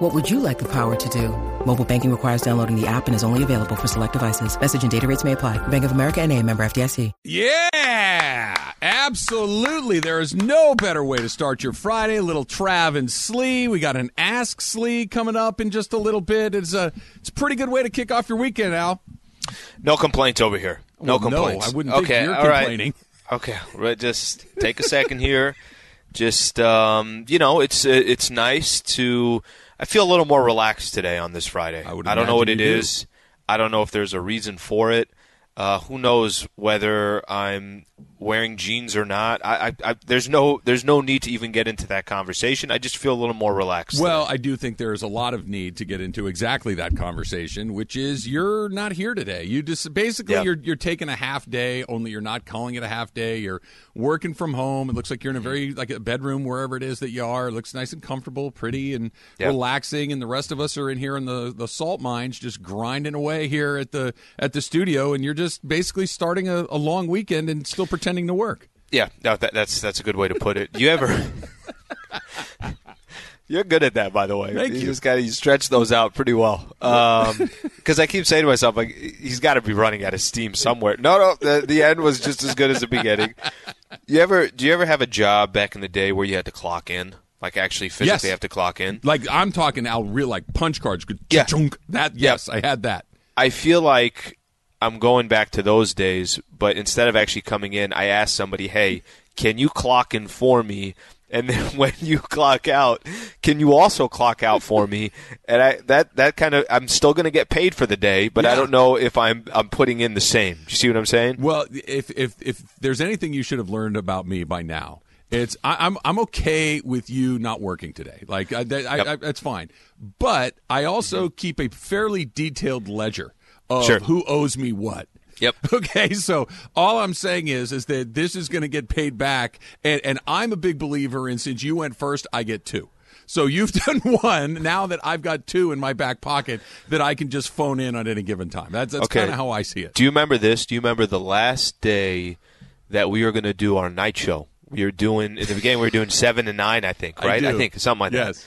What would you like the power to do? Mobile banking requires downloading the app and is only available for select devices. Message and data rates may apply. Bank of America and a member FDIC. Yeah, absolutely. There is no better way to start your Friday. A little Trav and Sleep. We got an Ask Sleep coming up in just a little bit. It's a it's a pretty good way to kick off your weekend, Al. No complaints over here. No Well, complaints. No, I wouldn't okay, think you're all right. complaining. Okay, right, just take a second here. Just um, you know, it's uh, it's nice to. I feel a little more relaxed today on this Friday. I would don't know what it do. is. I don't know if there's a reason for it. Uh, who knows whether I'm wearing jeans or not? I, I, I, there's no there's no need to even get into that conversation. I just feel a little more relaxed. Well, today. I do think there's a lot of need to get into exactly that conversation, which is you're not here today. You just basically Yeah. you're you're taking a half day, only you're not calling it a half day. You're working from home. It looks like you're in a very like a bedroom wherever it is that you are. It looks nice and comfortable, pretty and Yeah. relaxing. And the rest of us are in here in the the salt mines, just grinding away here at the at the studio, and you're just basically starting a, a long weekend and still pretending to work. Yeah, no, that, that's that's a good way to put it. You ever? You're good at that, by the way. Thank you. just got you stretch those out pretty well. Um, because I keep saying to myself, like, he's got to be running out of steam somewhere. No, no, the, the end was just as good as the beginning. You ever? Do you ever have a job back in the day where you had to clock in, like actually physically Yes. have to clock in? Like I'm talking out real like punch cards. Good Yeah. That yes, I had that. I feel like I'm going back to those days, but instead of actually coming in, I asked somebody, "Hey, can you clock in for me?" And then when you clock out, can you also clock out for me? And I that that kind of I'm still going to get paid for the day, but I don't know if I'm I'm putting in the same. Do you see what I'm saying? Well, if if if there's anything you should have learned about me by now, it's I, I'm I'm okay with you not working today. Like I, that, Yep. I, that's fine. But I also mm-hmm. keep a fairly detailed ledger of Sure. who owes me what. Yep. Okay, so all I'm saying is is that this is going to get paid back, and, and I'm a big believer in since you went first, I get two. So you've done one. Now that I've got two in my back pocket, that I can just phone in on any given time. That's that's Okay. kind of how I see it. Do you remember this? Do you remember the last day that we were going to do our night show? We were doing in the beginning. We were doing seven to nine, I think, I right? do. think something like Yes. that.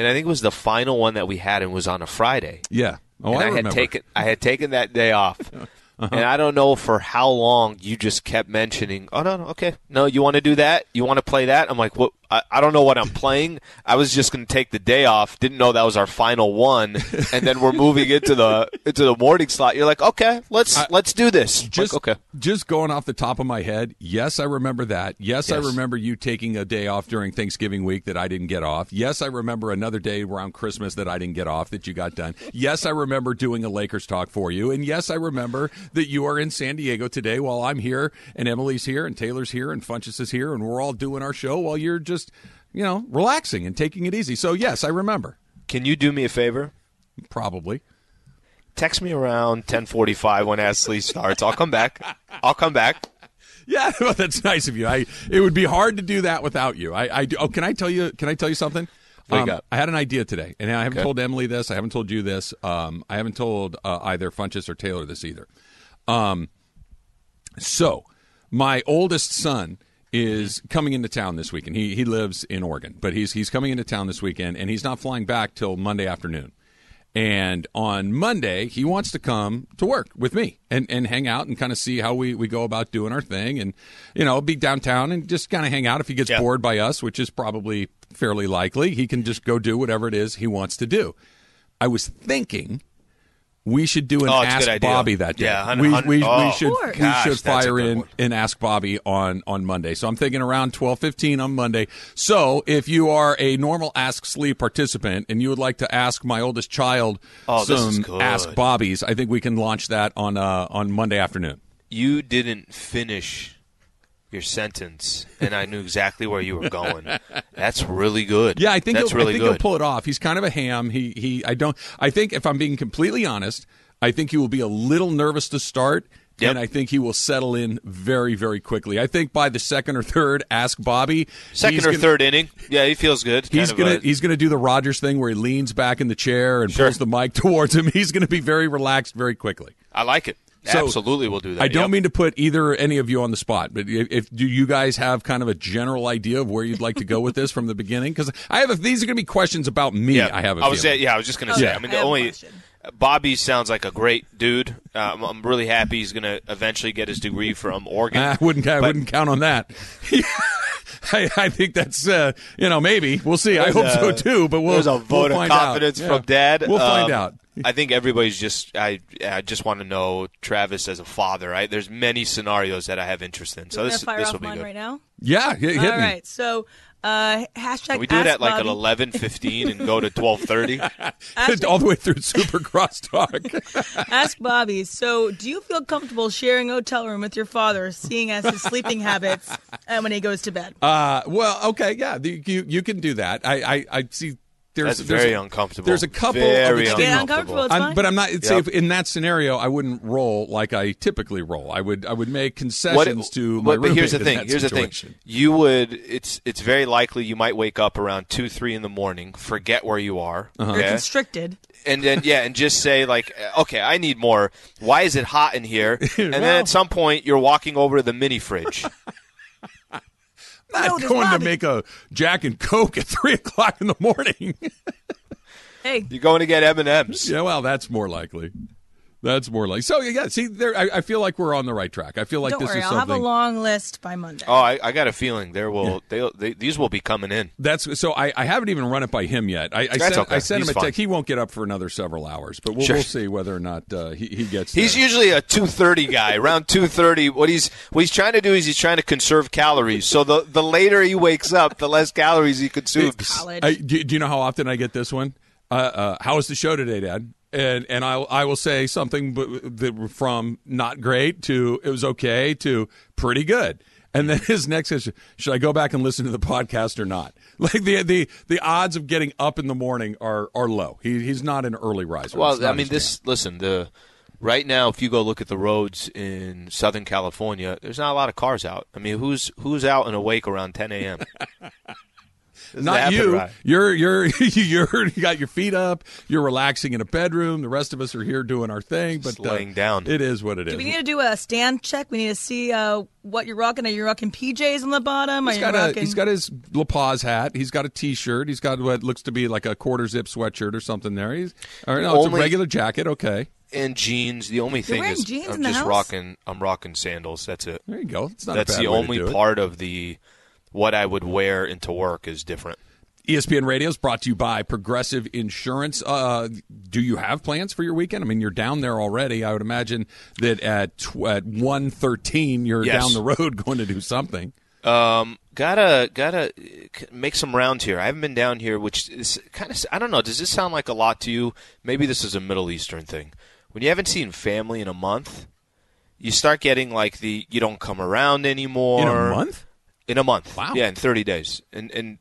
And I think it was the final one that we had, and it was on a Friday. Yeah. Oh, and I, I, remember. had taken I had taken that day off. Uh-huh. And I don't know for how long you just kept mentioning, oh, no, no, okay. No, you want to do that? You want to play that? I'm like, what? I, I don't know what I'm playing. I was just going to take the day off. Didn't know that was our final one. And then we're moving into the into the morning slot. You're like, okay, let's let's do this. just Like, okay. just going off the top of my head, yes, I remember that. Yes, I remember you taking a day off during Thanksgiving week that I didn't get off. Yes, I remember another day around Christmas that I didn't get off that you got done. Yes, I remember doing a Lakers talk for you, and yes, I remember that you are in San Diego today while I'm here and Emily's here and Taylor's here and Funchess is here and we're all doing our show while you're just you know relaxing and taking it easy. So yes, I remember. Can you do me a favor? Probably. Text me around 10:45 when Ashley starts. I'll come back. I'll come back. Yeah, well, that's nice of you. I it would be hard to do that without you. I, I do. Oh, can I tell you? Can I tell you something? Um. I had an idea today, and I haven't Okay. told Emily this. I haven't told you this. Um, I haven't told uh, either Funchess or Taylor this either. Um, so my oldest son is coming into town this weekend. He he lives in Oregon, but he's he's coming into town this weekend, and he's not flying back till Monday afternoon. And on Monday, he wants to come to work with me and, and hang out and kind of see how we, we go about doing our thing and, you know, be downtown and just kind of hang out. If he gets Yeah. bored by us, which is probably fairly likely, he can just go do whatever it is he wants to do. I was thinking we should do an Oh, Ask. Bobby that day. Yeah, hun- we, hun- we, we oh, should we should Gosh, that's a fire in one. an Ask Bobby on on Monday. So I'm thinking around 12:15 on Monday. So if you are a normal Ask Sleep participant and you would like to ask my oldest child Oh, some. Ask Bobbies, I think we can launch that on uh, on Monday afternoon. You didn't finish your sentence, and I knew exactly where you were going. That's really good. Yeah, I think that's he'll, really I think good. he'll pull it off. He's kind of a ham. He he. I don't. I think if I'm being completely honest, I think he will be a little nervous to start, Yep. And I think he will settle in very, very quickly. I think by the second or third, ask Bobby. Second or gonna- third inning, yeah, he feels good. He's Kind gonna a- he's gonna do the Rodgers thing where he leans back in the chair and Sure. pulls the mic towards him. He's gonna be very relaxed very quickly. I like it. So, Absolutely, we'll do that. I don't Yep. mean to put either any of you on the spot, but if, if do you guys have kind of a general idea of where you'd like to go with this from the beginning? Because I have a, these are going to be questions about me. Yeah, I have. A I was feeling. yeah, I was just gonna Oh, say. yeah. I mean, I the have only question. Bobby sounds like a great dude. Um, I'm really happy he's gonna eventually get his degree from Oregon. I wouldn't. I But- wouldn't count on that. I, I think that's uh, you know maybe we'll see. I There's hope so too. But we'll There's a we'll vote of find out. confidence Yeah. from Dad. We'll find Um, out. I think everybody's just. I. I just want to know Travis as a father. Right? There's many scenarios that I have interest in. So this gonna fire this off will be good. right now. Yeah, hit, hit All me. right. So uh, hashtag. Can we do it at like Bobby. at 11:15 and go to 12:30? All the way through Super Crosstalk. Ask Bobby. So, do you feel comfortable sharing a hotel room with your father, seeing as his sleeping habits and when he goes to bed? Uh, well, okay, yeah, the, you you can do that. I I, I see. There's, That's there's very a, uncomfortable. There's a couple Very of Get uncomfortable. It's I'm, but I'm not. Say if in that scenario, I wouldn't roll like I typically roll. I would I would make concessions to my but, but here's the thing. that Here's the thing. You would. It's it's very likely you might wake up around two, three in the morning, forget where you are, Uh-huh. You're okay? constricted. and then yeah, and just say like, okay, I need more. Why is it hot in here? And then at some point, you're walking over to the mini fridge. I'm No, not going to Bobby. make a Jack and Coke at three o'clock in the morning. Hey, You're going to get M and M's. yeah, well, that's more likely. That's more like so. Yeah, see, there. I, I feel like we're on the right track. I feel like don't this worry. is I'll have a something. long list by Monday. Oh, I, I got a feeling there will they, they these will be coming in. That's so. I, I haven't even run it by him yet. I, I That's sent, okay. I sent him He's a text. fine. He won't get up for another several hours, but we'll, Sure. we'll see whether or not uh, he, he gets. He's there. usually a two thirty guy. Around two thirty, what he's what he's trying to do is he's trying to conserve calories. So the the later he wakes up, the less calories he consumes. I, do, do you know how often I get this one? Uh, uh, how was the show today, Dad? And and I I will say something from not great to it was okay to pretty good. And then his next is should I go back and listen to the podcast or not? Like the the the odds of getting up in the morning are are low. He he's not an early riser. Well, I mean, his this. Listen, the right now, if you go look at the roads in Southern California, there's not a lot of cars out. I mean, who's who's out and awake around 10 a.m. Doesn't you. right? You're you're you're you got your feet up. You're relaxing in a bedroom. The rest of us are here doing our thing. But Just laying down. It is what it is. Do we need to do a stand check? We need to see uh, what you're rocking. Are you rocking PJs on the bottom? He's Are got you a he's got his La Paz hat. He's got a T-shirt. He's got what looks to be like a quarter zip sweatshirt or something there. He's or no, it's a regular jacket. Okay, And jeans. The only thing is, jeans I'm just house? rocking. I'm rocking sandals. That's it. there you go. It's not That's a bad the way to only do it. part of the what I would wear into work is different. ESPN Radio is brought to you by Progressive Insurance. Uh, do you have plans for your weekend? I mean, you're down there already. I would imagine that at tw- at one thirteen, you're Yes. down the road going to do something. Um, gotta gotta make some rounds here. I haven't been down here, which is kind of I don't know. Does this sound like a lot to you? Maybe this is a Middle Eastern thing. When you haven't seen family in a month, you start getting like the you don't come around anymore In a month? In a month, Wow. Yeah, in thirty days. And and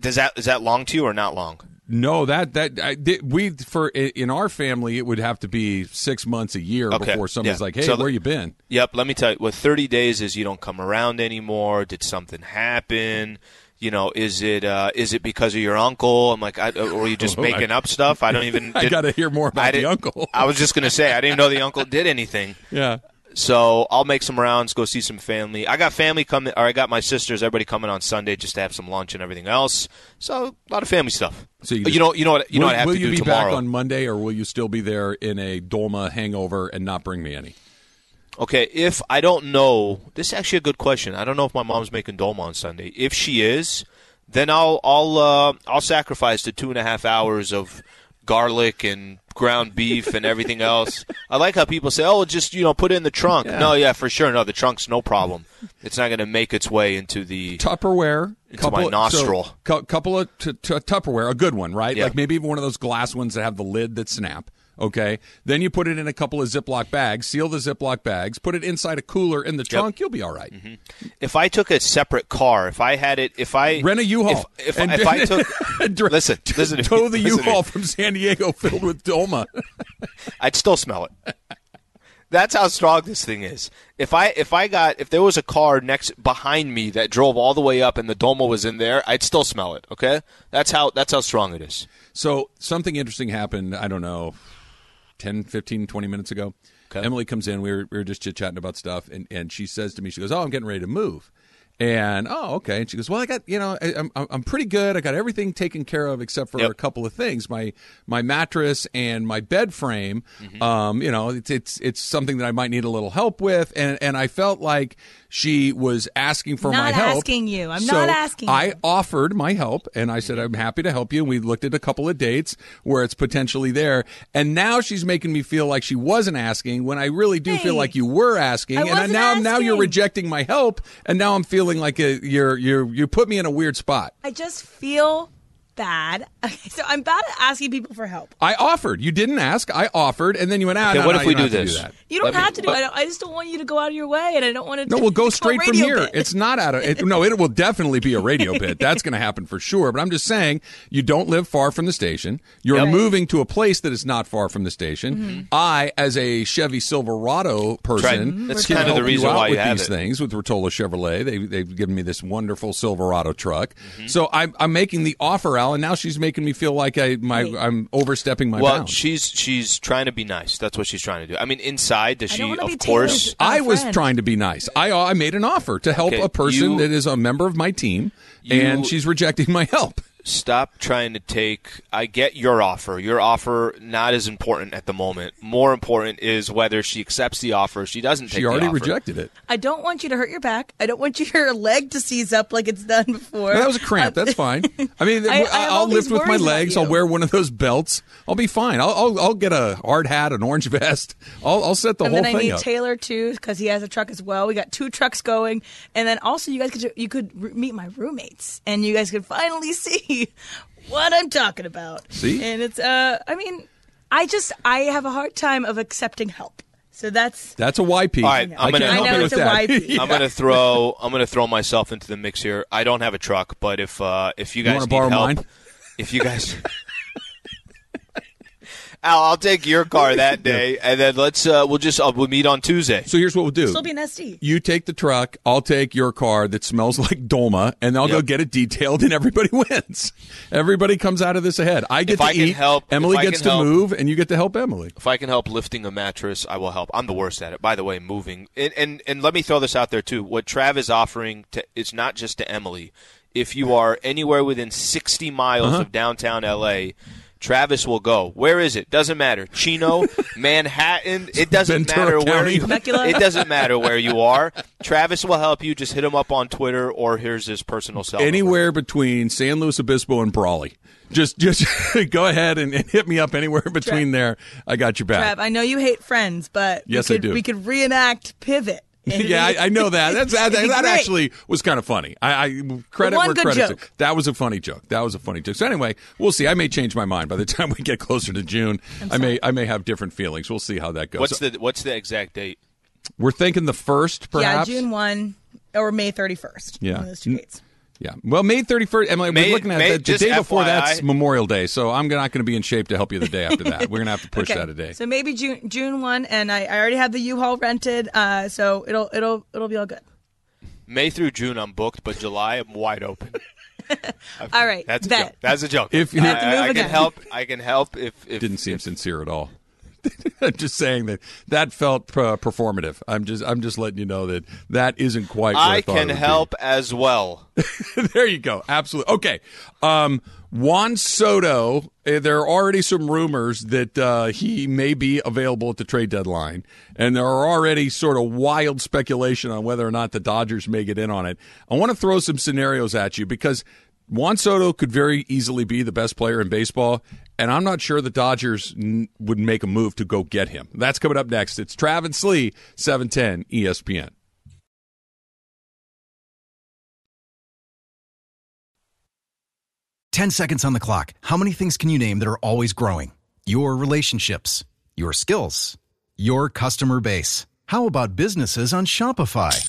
does that is that long to you or not long? No, that that I, we for in our family it would have to be six months a year Okay, before somebody's yeah. like, "Hey, So the- where you been?" Yep. Let me tell you, what 30 days is you don't come around anymore. Did something happen? You know, is it uh, is it because of your uncle? I'm like, I, or you just Oh, making up stuff? I don't even. I got to hear more about the uncle. I was just gonna say I didn't even know the uncle did anything. yeah, So I'll make some rounds, go see some family. I got family coming, or I got my sisters, everybody coming on Sunday just to have some lunch and everything else. So a lot of family stuff. So you you, know, you know what, you know will, what I have will to you do be tomorrow. back on Monday, or will you still be there in a Dolma hangover and not bring me any? Okay, if I don't know, this is actually a good question. I don't know if my mom's making dolma on Sunday. If she is, then I'll I'll uh, I'll sacrifice the two and a half hours of garlic and ground beef and everything else. I like how people say, "Oh, just you know, put it in the trunk." No, yeah, for sure. No, the trunk's no problem. It's not going to make its way into the. Tupperware, Into my nostril. So, cou- couple of t- t- Tupperware, a good one, right? Yeah. Like maybe even one of those glass ones that have the lid that snap. Okay, then you put it in a couple of Ziploc bags, seal the Ziploc bags, put it inside a cooler in the trunk. You'll be all right. Mm-hmm. If I took a separate car, if I had it, if I Rent a U-Haul. if, if, And- if I took, listen, listen, to tow the listen to me. U-Haul from San Diego filled with Dolma. I'd still smell it. That's how strong this thing is. If I if I got if there was a car next behind me that drove all the way up and the Dolma was in there, I'd still smell it. Okay, that's how that's how strong it is. So something interesting happened, I don't know, 10, 15, 20 minutes ago. Okay. Emily comes in, we were, we were just chit chatting about stuff, and, and she says to me, she goes, Oh, I'm getting ready to move. And oh, okay. And she goes, "Well, I got you know, I, I'm I'm pretty good. I got everything taken care of except for Yep. a couple of things. My my mattress and my bed frame. Um, you know, it's it's it's something that I might need a little help with. And and I felt like she was asking for my help. asking you. I'm So not asking you. I offered my help, and I said I'm happy to help you. And we looked at a couple of dates where it's potentially there. And now she's making me feel like she wasn't asking when I really do feel like you were asking. I and wasn't now now you're rejecting my help, and now I'm feeling like a, you're you're you put me in a weird spot. I just feel bad. Okay, so I'm bad at asking people for help. I offered. You didn't ask. I offered, and then you went out. Okay, no, what no, if we don't do this? that. You don't Let me- have to do it. I, I just don't want you to go out of your way, and I don't want to. No, we'll go straight from here. bit. It's not out of it, no. It will definitely be a radio bit. That's going to happen for sure. But I'm just saying, you don't live far from the station. You're Yep. moving to a place that is not far from the station. Mm-hmm. I, as a Chevy Silverado person, That's can kind of the reason you out why you with have these it. things with Rotolo Chevrolet. They they've given me this wonderful Silverado truck. Mm-hmm. So I'm I'm making the offer, Al, and now she's making me feel like I my Hey. I'm overstepping my Well, bounds. she's she's trying to be nice. That's what she's trying to do. I mean, inside does I she? don't wanna Of be course. Taylor's- I a was friend. trying to be nice. I I made an offer to help Okay, a person you- that is a member of my team, You- and she's rejecting my help. Stop trying to take I get your offer. Your offer not as important at the moment. More important is whether she accepts the offer. She doesn't take She the already offer. rejected it. I don't want you to hurt your back. I don't want your leg to seize up like it's done before. That was a cramp. Uh, That's fine. I mean, I- I have will lift with my legs. I'll wear one of those belts. I'll be fine. I'll I'll, I'll get a hard hat, an orange vest. I'll I'll set the and whole then I need up. Taylor too because he has a truck as well. We got two trucks going, and then also you guys could you could meet my roommates, and you guys could finally see what I'm talking about. See? and it's uh, I mean, I just I have a hard time of accepting help. So that's That's a YP. All right, I I'm gonna- help I know you it's with a that. YP. I'm gonna throw I'm gonna throw myself into the mix here. I don't have a truck, but if uh, if you guys wanna need borrow help, mine? if you guys, Al, I'll take your car that day, and then let's uh, we'll just uh, we'll meet on Tuesday. So here's what we'll do. still be an SD. you take the truck, I'll take your car that smells like Dolma, and I'll go get it detailed, and everybody wins. Everybody comes out of this ahead. I get If to I can eat, help- Emily gets to help- move, and you get to help Emily. If I can help lifting a mattress, I will help. I'm the worst at it. By the way, moving and and, and let me throw this out there too. What Trav is offering to is not just to Emily. If you are anywhere within 60 miles Uh-huh. of downtown LA, Travis will go. Where is it? Doesn't matter. Chino, Manhattan. It doesn't Ventura matter where County. you. It doesn't matter where you are. Travis will help you. Just hit him up on Twitter or here's his personal cell. number. Anywhere between San Luis Obispo and Brawley. Just just go ahead and, and hit me up anywhere between Trav. there. I got your back. Trav, I know you hate Friends, but Yes, we I do. We could reenact Pivot. Yeah, I, I know that. That's that, that great. actually was kind of funny. I, I credit where good credit's joke. due. That was a funny joke. That was a funny joke. So anyway, we'll see. I may change my mind by the time we get closer to June. I may I may have different feelings. We'll see how that goes. What's So the what's the exact date? we're thinking the first, perhaps. Yeah, June one or May thirty first. Yeah. those two dates. Yeah. Well, May 31st. Emily, May- we're looking at May- the, the just day before FYI. that's Memorial Day, so I'm not going to be in shape to help you the day after that. We're going to have to push Okay. that a day. So maybe June June one, and I, I already have the U-Haul rented, uh, so it'll it'll it'll be all good. May through June, I'm booked, but July, I'm wide open. All right, That's a bet. joke. That's a joke. If you- I, have to move I can help, I can help if, if Didn't seem sincere at all. I'm just saying that that felt uh, performative. I'm just I'm just letting you know that that isn't quite. What I, I can would be. help as well. there you go. Absolutely. Okay. Um, Juan Soto, eh, there are already some rumors that uh, he may be available at the trade deadline. And there are already sort of wild speculation on whether or not the Dodgers may get in on it. I want to throw some scenarios at you because Juan Soto could very easily be the best player in baseball. And I'm not sure the Dodgers n- would make a move to go get him. That's coming up next. It's Travis Lee, E 710 ESPN. Ten seconds on the clock. How many things can you name that are always growing? Your relationships, your skills, your customer base. How about businesses on Shopify?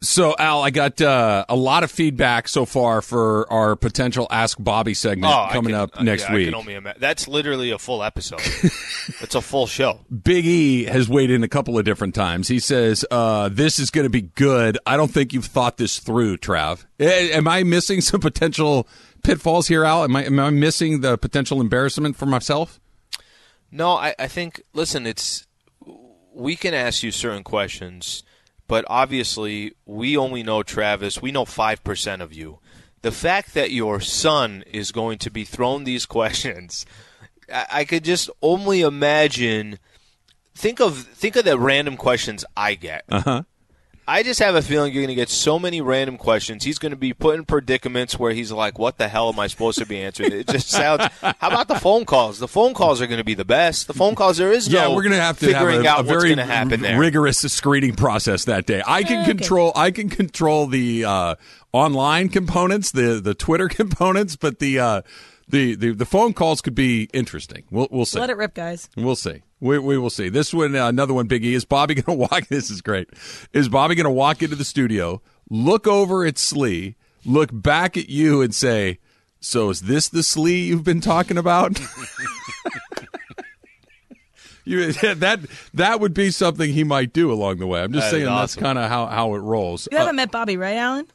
So, Al, I got uh, a lot of feedback so far for our potential Ask Bobby segment Oh, coming can- up uh, next yeah, week. can only ima- That's literally a full episode. it's a full show. Big E has weighed in a couple of different times. He says, uh, This is going to be good. I don't think you've thought this through, Trav. Eh, Am I missing some potential pitfalls here, Al? Am I, am I missing the potential embarrassment for myself? No, I, I think. Listen, it's we can ask you certain questions, but obviously we only know Travis. We know five percent of you. The fact that your son is going to be thrown these questions, I, could just only imagine. Think of think of the random questions I get. Uh huh. I just have a feeling you're going to get so many random questions. He's going to be put in predicaments where he's like, "What the hell am I supposed to be answering?" It just sounds. How about the phone calls? The phone calls are going to be the best. The phone calls there is Yeah, no we're going to have to figuring have a, out a what's very going to happen there. rigorous screening process that day. I can Okay. control. I can control the uh, online components, the the Twitter components, but the uh, the, the the phone calls could be interesting. We'll we'll see. Let it rip, guys. We'll see. We, we will see. This one, uh, another one, Biggie. Is Bobby going to walk? This is great. Is Bobby going to walk into the studio, look over at Sleep, look back at you, and say, "So is this the Sleep you've been talking about?" you, that that would be something he might do along the way. I'm just That is saying that's kind of how how it rolls. You Uh, haven't met Bobby, right, Alan?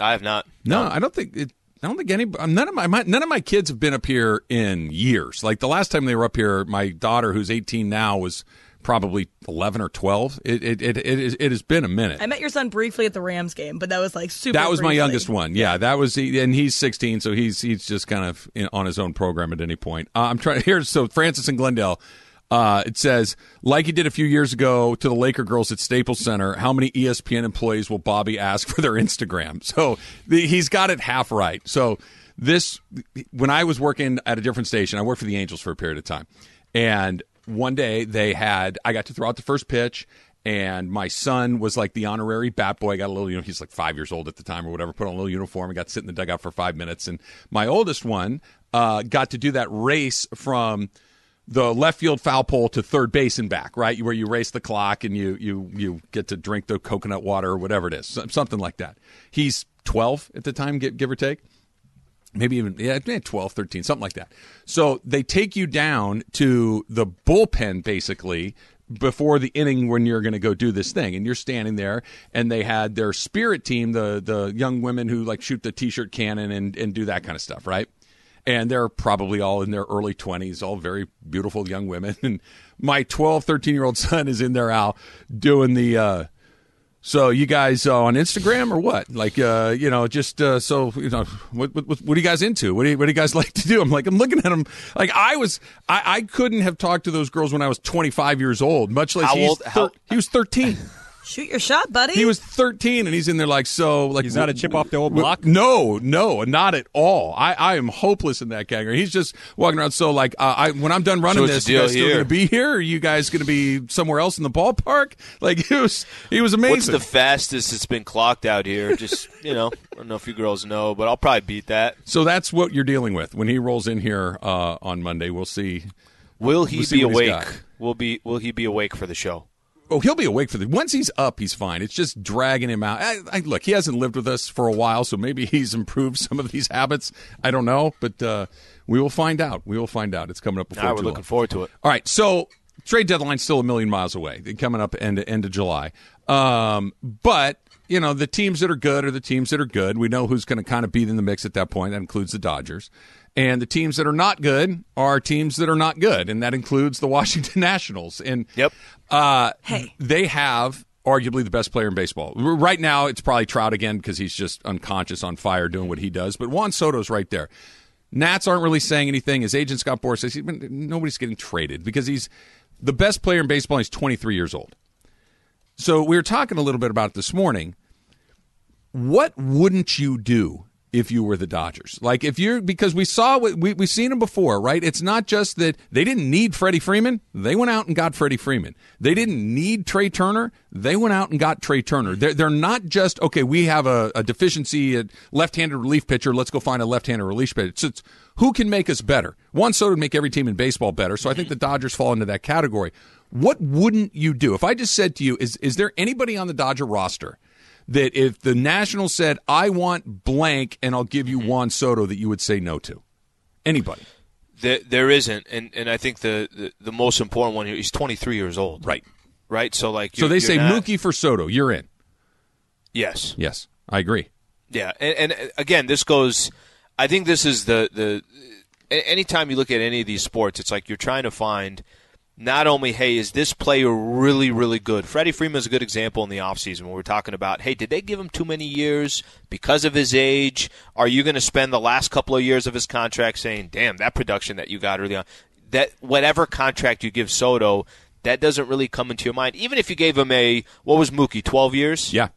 I have not. no, I don't think it. I don't think any. None of my, my none of my kids have been up here in years. Like the last time they were up here, my daughter, who's 18 now, was probably 11 or 12. It it it it, it has been a minute. I met your son briefly at the Rams game, but that was like super. That was my youngest one. Yeah, that was, and he's 16, so he's he's just kind of in, on his own program at any point. Uh, I'm trying here. So Francis and Glendale. Uh, it says, like he did a few years ago to the Laker girls at Staples Center, how many ESPN employees will Bobby ask for their Instagram? So the, he's got it half right. So this, when I was working at a different station, I worked for the Angels for a period of time, and one day they had, I got to throw out the first pitch, and my son was like the honorary bat boy. I Got a little, you know, he's like five years old at the time or whatever. Put on a little uniform and got to sit in the dugout for five minutes. And my oldest one uh, got to do that race from the left field foul pole to third base and back, right? Where you race the clock and you you you get to drink the coconut water or whatever it is, something like that. He's 12 at the time, give, or take? Maybe even yeah, eh, 12 13 something like that. So they take you down to the bullpen basically before the inning when you're going to go do this thing. And you're standing there and they had their spirit team the the young women who like shoot the t-shirt cannon and and do that kind of stuff right and they're probably all in their early 20s all very beautiful young women and my 12 13 year old son is in there out doing the uh so you guys uh, on Instagram or what? Like, uh, you know, just uh, so you know, what, what, what are you guys into? What do you, what do you guys like to do? I'm like, I'm looking at them. Like, I was, I, I couldn't have talked to those girls when I was 25 years old. Much less How old- how- he was 13. Shoot your shot, buddy. He was 13, and he's in there like so. Like He's not a chip off the old block? No, no, not at all. I, I am hopeless in that category. He's just walking around. So like, uh, I when I'm done running what's this, the you deal guys still here? going to be here? Are you guys going to be somewhere else in the ballpark? Like he was, he was amazing. What's the fastest it's been clocked out here? Just you know, I don't know if you girls know, but I'll probably beat that. So that's what you're dealing with when he rolls in here uh, on Monday. We'll see. Will he We'll see be what he's awake? got. Will be Will he be awake for the show? Oh, he'll be awake for the. Once he's up, he's fine. It's just dragging him out. I, I, look, he hasn't lived with us for a while, so maybe he's improved some of these habits. I don't know, but uh, we will find out. We will find out. It's coming up before we're looking long. forward to it. All right, so trade deadline's still a million miles away. Coming up end end of July. Um, but you know the teams that are good are the teams that are good. We know who's going to kind of be in the mix at that point. That includes the Dodgers. And the teams that are not good are teams that are not good, and that includes the Washington Nationals. And Yep. uh, Hey. they have arguably the best player in baseball right now. It's probably Trout again because he's just unconscious, on fire, doing what he does. But Juan Soto's right there. Nats aren't really saying anything. His agent Scott Boras says he's been, nobody's getting traded because he's the best player in baseball. He's 23 years old. So we were talking a little bit about it this morning. what wouldn't you do if you were the Dodgers? Like if you're because we saw what we we've seen them before, right? It's not just that they didn't need Freddie Freeman; they went out and got Freddie Freeman. They didn't need Trea Turner; they went out and got Trea Turner. They're they're not just okay. We have a, a deficiency at left-handed relief pitcher. Let's go find a left-handed relief pitcher. It's, who can make us better. Juan Soto would make every team in baseball better. So I think the Dodgers fall into that category. What wouldn't you do if I just said to you, is is there anybody on the Dodger roster? That if the Nationals said, I want blank and I'll give you mm-hmm. Juan Soto, that you would say no to? Anybody? There, there isn't, and, and I think the, the, the most important one here, he's 23 years old. Right. Right? So, like, So they say not- Mookie for Soto, you're in. Yes. Yes, I agree. Yeah, and, and again, this goes. I think this is the the. Anytime you look at any of these sports, it's like you're trying to find not only hey is this player really really good. Freddie Freeman is a good example in the offseason when we're talking about hey did they give him too many years because of his age? Are you going to spend the last couple of years of his contract saying damn that production that you got early on that whatever contract you give Soto that doesn't really come into your mind even if you gave him a what was Mookie 12 years Yeah.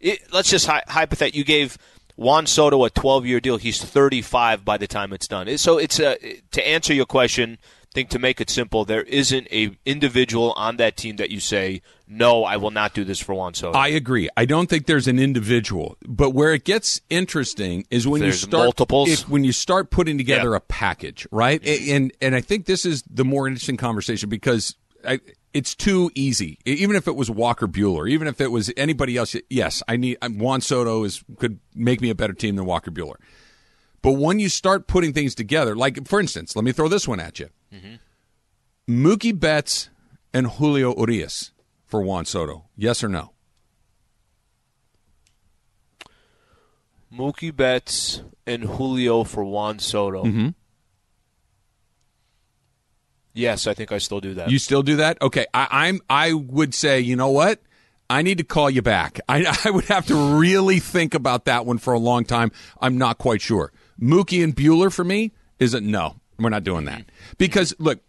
it, let's just hypothetical. You gave Juan Soto a 12-year deal. He's 35 by the time it's done. So it's a to answer your question. I think to make it simple, there isn't a individual on that team that you say, "No, I will not do this for Juan Soto." I agree. I don't think there's an individual, but where it gets interesting is when There's you start multiples. if- when you start putting together Yeah. a package, right? Mm-hmm. A- And and I think this is the more interesting conversation because I, it's too easy. Even if it was Walker Buehler, even if it was anybody else, yes, I need Juan Soto is could make me a better team than Walker Buehler. But when you start putting things together, like for instance, let me throw this one at you: Mookie Betts and Julio Urias for Juan Soto. Yes or no? Mookie Betts and Julio for Juan Soto. Mm-hmm. Yes, I think I still do that. You still do that? Okay, I, I'm. I would say, you know what? I need to call you back. I, I would have to really think about that one for a long time. I'm not quite sure. Mookie and Buehler for me is a no. We're not doing that mm-hmm. because look,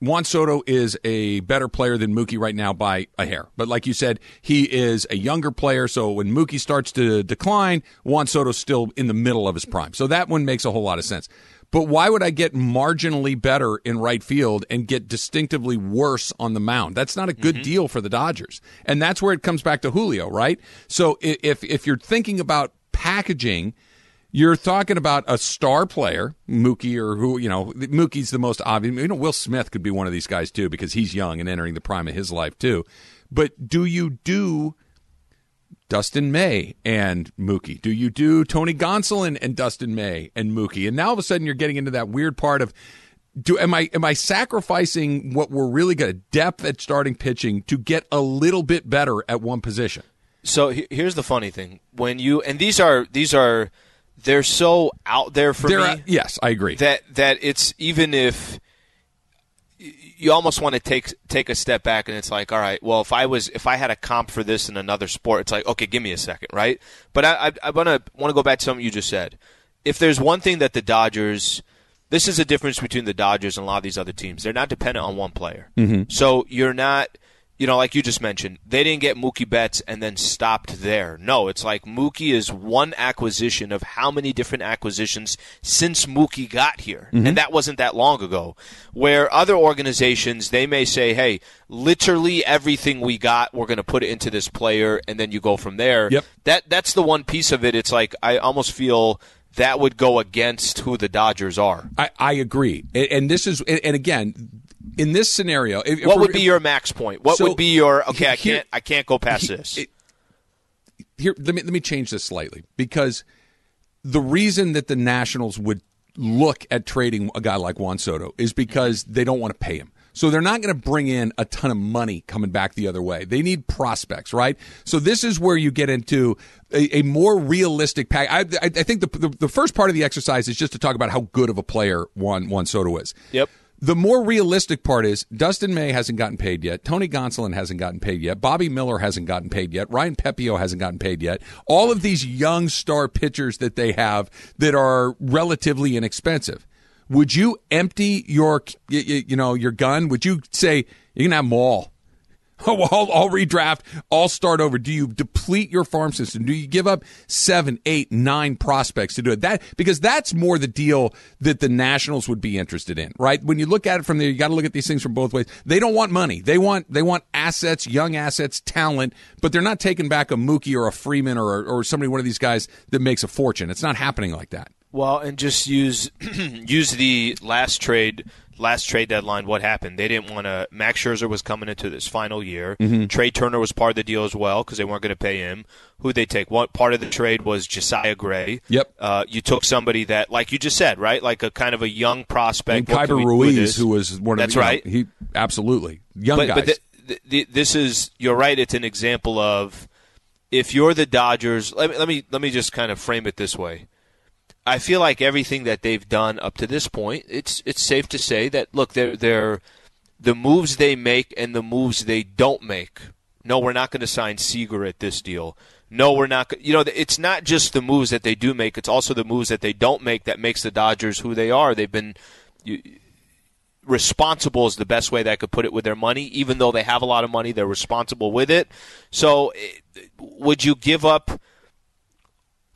Juan Soto is a better player than Mookie right now by a hair. But like you said, he is a younger player. So when Mookie starts to decline, Juan Soto's still in the middle of his prime. So that one makes a whole lot of sense. But why would I get marginally better in right field and get distinctively worse on the mound? That's not a good mm-hmm. deal for the Dodgers. And that's where it comes back to Julio, right? So if if you're thinking about packaging, you're talking about a star player, Mookie, or who you know. Mookie's the most obvious. You know, Will Smith could be one of these guys too because he's young and entering the prime of his life too. But do you do Dustin May and Mookie? Do you do Tony Gonsolin and Dustin May and Mookie? And now all of a sudden you're getting into that weird part of do am I am I sacrificing what we're really good at depth at starting pitching to get a little bit better at one position? So here's the funny thing: when you and these are these are they're so out there for There, me. are- yes, I agree. that that it's even if you almost want to take take a step back and it's like all right well if i was if i had a comp for this in another sport it's like okay give me a second right but i i, I want to want to go back to something you just said if there's one thing that the dodgers this is the difference between the dodgers and a lot of these other teams they're not dependent on one player mm-hmm. so you're not you know, like you just mentioned, they didn't get Mookie Betts and then stopped there. No, it's like Mookie is one acquisition of how many different acquisitions since Mookie got here. Mm-hmm. And that wasn't that long ago. Where other organizations, they may say, hey, literally everything we got, we're going to put it into this player, and then you go from there. Yep. That That's the one piece of it. It's like, I almost feel that would go against who the Dodgers are. I, I agree, and, and this is, and again, in this scenario, if, if What we're- would be your max point? What So, would be your okay? I can't. I can't go past this. it- here? Let me let me change this slightly because the reason that the Nationals would look at trading a guy like Juan Soto is because they don't want to pay him. So they're not going to bring in a ton of money coming back the other way. They need prospects, right? So this is where you get into a, a more realistic pack. I, I, I think the, the the first part of the exercise is just to talk about how good of a player Juan Juan Soto is. Yep. The more realistic part is Dustin May hasn't gotten paid yet. Tony Gonsolin hasn't gotten paid yet. Bobby Miller hasn't gotten paid yet. Ryan Pepiot hasn't gotten paid yet. All of these young star pitchers that they have that are relatively inexpensive. Would you empty your, y- y- you know, your gun? Would you say you can have them all? I'll, I'll redraft. I'll start over. Do you deplete your farm system? Do you give up seven, eight, nine prospects to do it? That because that's more the deal that the Nationals would be interested in, right? When you look at it from there, you got to look at these things from both ways. They don't want money. They want they want assets, young assets, talent, but they're not taking back a Mookie or a Freeman or or somebody one of these guys that makes a fortune. It's not happening like that. Well, and just use use the last trade last trade deadline, what happened? They didn't want to. Max Scherzer was coming into this final year. Mm-hmm. Trea Turner was part of the deal as well because they weren't going to pay him. Who they take? One part of the trade was Josiah Gray. Yep. Uh, you took somebody that, like you just said, right, like a kind of a young prospect. And Keibert Ruiz, who was one of that's the, right. Know, he absolutely young but, guys. But the, the, the, this is you're right. It's an example of if you're the Dodgers. Let me let me let me just kind of frame it this way I feel like everything that they've done up to this point, it's it's safe to say that look, they're they're the moves they make and the moves they don't make. No, we're not going to sign Seager at this deal. No, we're not. You know, it's not just the moves that they do make; it's also the moves that they don't make that makes the Dodgers who they are. They've been you, responsible is the best way that I could put it with their money. Even though they have a lot of money, they're responsible with it. So, eh, would you give up?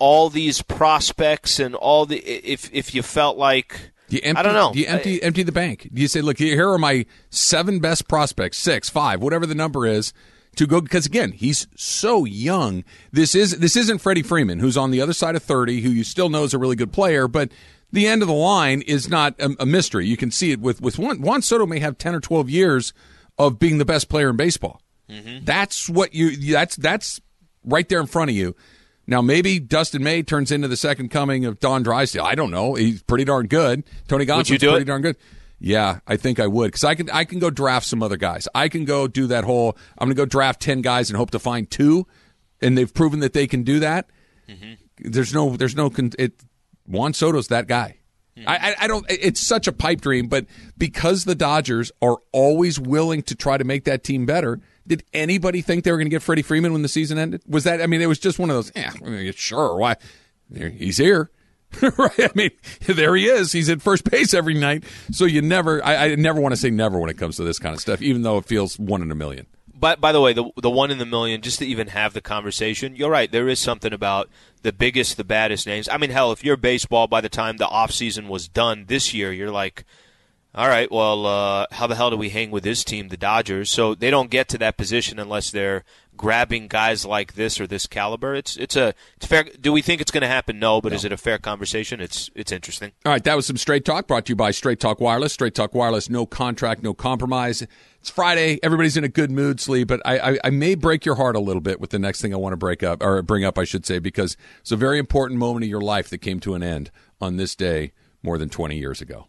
All these prospects and all the if if you felt like you empty, I don't know. You empty empty the bank? Do you say, look, here are my seven best prospects, six, five, whatever the number is, to go because again, he's so young. This is this isn't Freddie Freeman, who's on the other side of thirty, who you still know is a really good player, but the end of the line is not a, a mystery. You can see it with with Juan, Juan Soto may have ten or twelve years of being the best player in baseball. Mm-hmm. That's what you that's that's right there in front of you. Now, maybe Dustin May turns into the second coming of Don Drysdale. I don't know. He's pretty darn good. Tony Gonsolin's pretty it? darn good. Yeah, I think I would because I can I can go draft some other guys. I can go do that whole. I'm going to go draft ten guys and hope to find two, and they've proven that they can do that. Mm-hmm. There's no there's no it. Juan Soto's that guy. Mm-hmm. I, I don't. It's such a pipe dream, but because the Dodgers are always willing to try to make that team better, did anybody think they were going to get Freddie Freeman when the season ended? Was that? I mean, it was just one of those. Yeah, mean, sure. Why? He's here. right? I mean, there he is. He's at first base every night. So you never, I, I, never want to say never when it comes to this kind of stuff, even though it feels one in a million. But by the way, the the one in the million, just to even have the conversation, you're right. There is something about the biggest, the baddest names. I mean, hell, if you're baseball, by the time the off season was done this year, you're like, all right, well, uh, how the hell do we hang with this team, the Dodgers? So they don't get to that position unless they're grabbing guys like this or this caliber. It's it's a it's fair. Do we think it's going to happen? No, but no. is it a fair conversation? It's it's interesting. All right, that was some straight talk brought to you by Straight Talk Wireless. Straight Talk Wireless, no contract, no compromise. It's Friday. Everybody's in a good mood, sleep. But I, I, I may break your heart a little bit with the next thing I want to break up or bring up, I should say, because it's a very important moment of your life that came to an end on this day more than 20 years ago.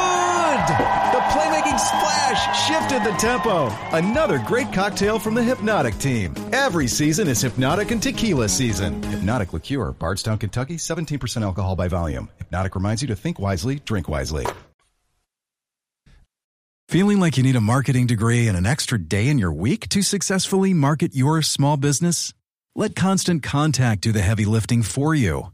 The playmaking splash shifted the tempo. Another great cocktail from the Hypnotic team. Every season is Hypnotic and Tequila season. Hypnotic Liqueur, Bardstown, Kentucky, 17% alcohol by volume. Hypnotic reminds you to think wisely, drink wisely. Feeling like you need a marketing degree and an extra day in your week to successfully market your small business? Let Constant Contact do the heavy lifting for you.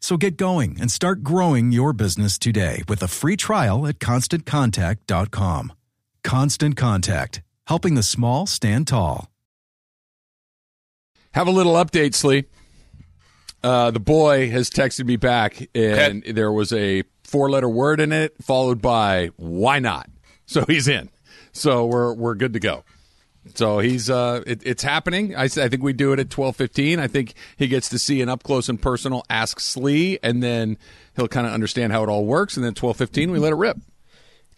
So get going and start growing your business today with a free trial at constantcontact.com. Constant Contact, helping the small stand tall. Have a little update, Sleep. Uh, the boy has texted me back, and okay. there was a four letter word in it, followed by why not? So he's in. So we're, we're good to go. So he's uh, it, it's happening. I, I, think we do it at twelve fifteen. I think he gets to see an up close and personal Ask Sleep, and then he'll kind of understand how it all works. And then twelve fifteen, we let it rip.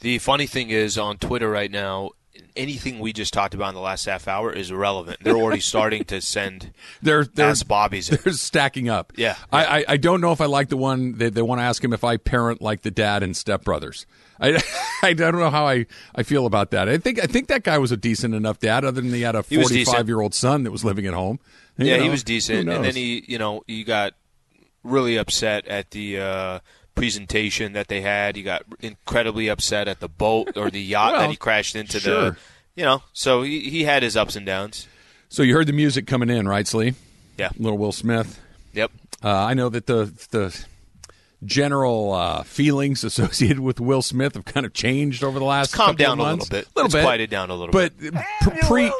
The funny thing is on Twitter right now, anything we just talked about in the last half hour is irrelevant. They're already starting to send They're they're Ask Bobby's. in. they're stacking up. Yeah. I, I I don't know if I like the one they they want to ask him if I parent like the dad and Step Brothers. I I don't know how I, I feel about that. I think I think that guy was a decent enough dad, other than he had a He was forty decent. five year old son that was living at home. You Yeah, he know, was who decent, and knows? then he, you know, he got really upset at the uh, presentation that they had. He got incredibly upset at the boat or the yacht Well, that he crashed into. sure. The, you know, so he, he had his ups and downs. So you heard the music coming in, right, Slee? Yeah. Little Will Smith. Yep. Uh, I know that the the general uh, feelings associated with Will Smith have kind of changed over the last calmed couple down of a little bit. A little It's bit, quieted down a little bit. but pre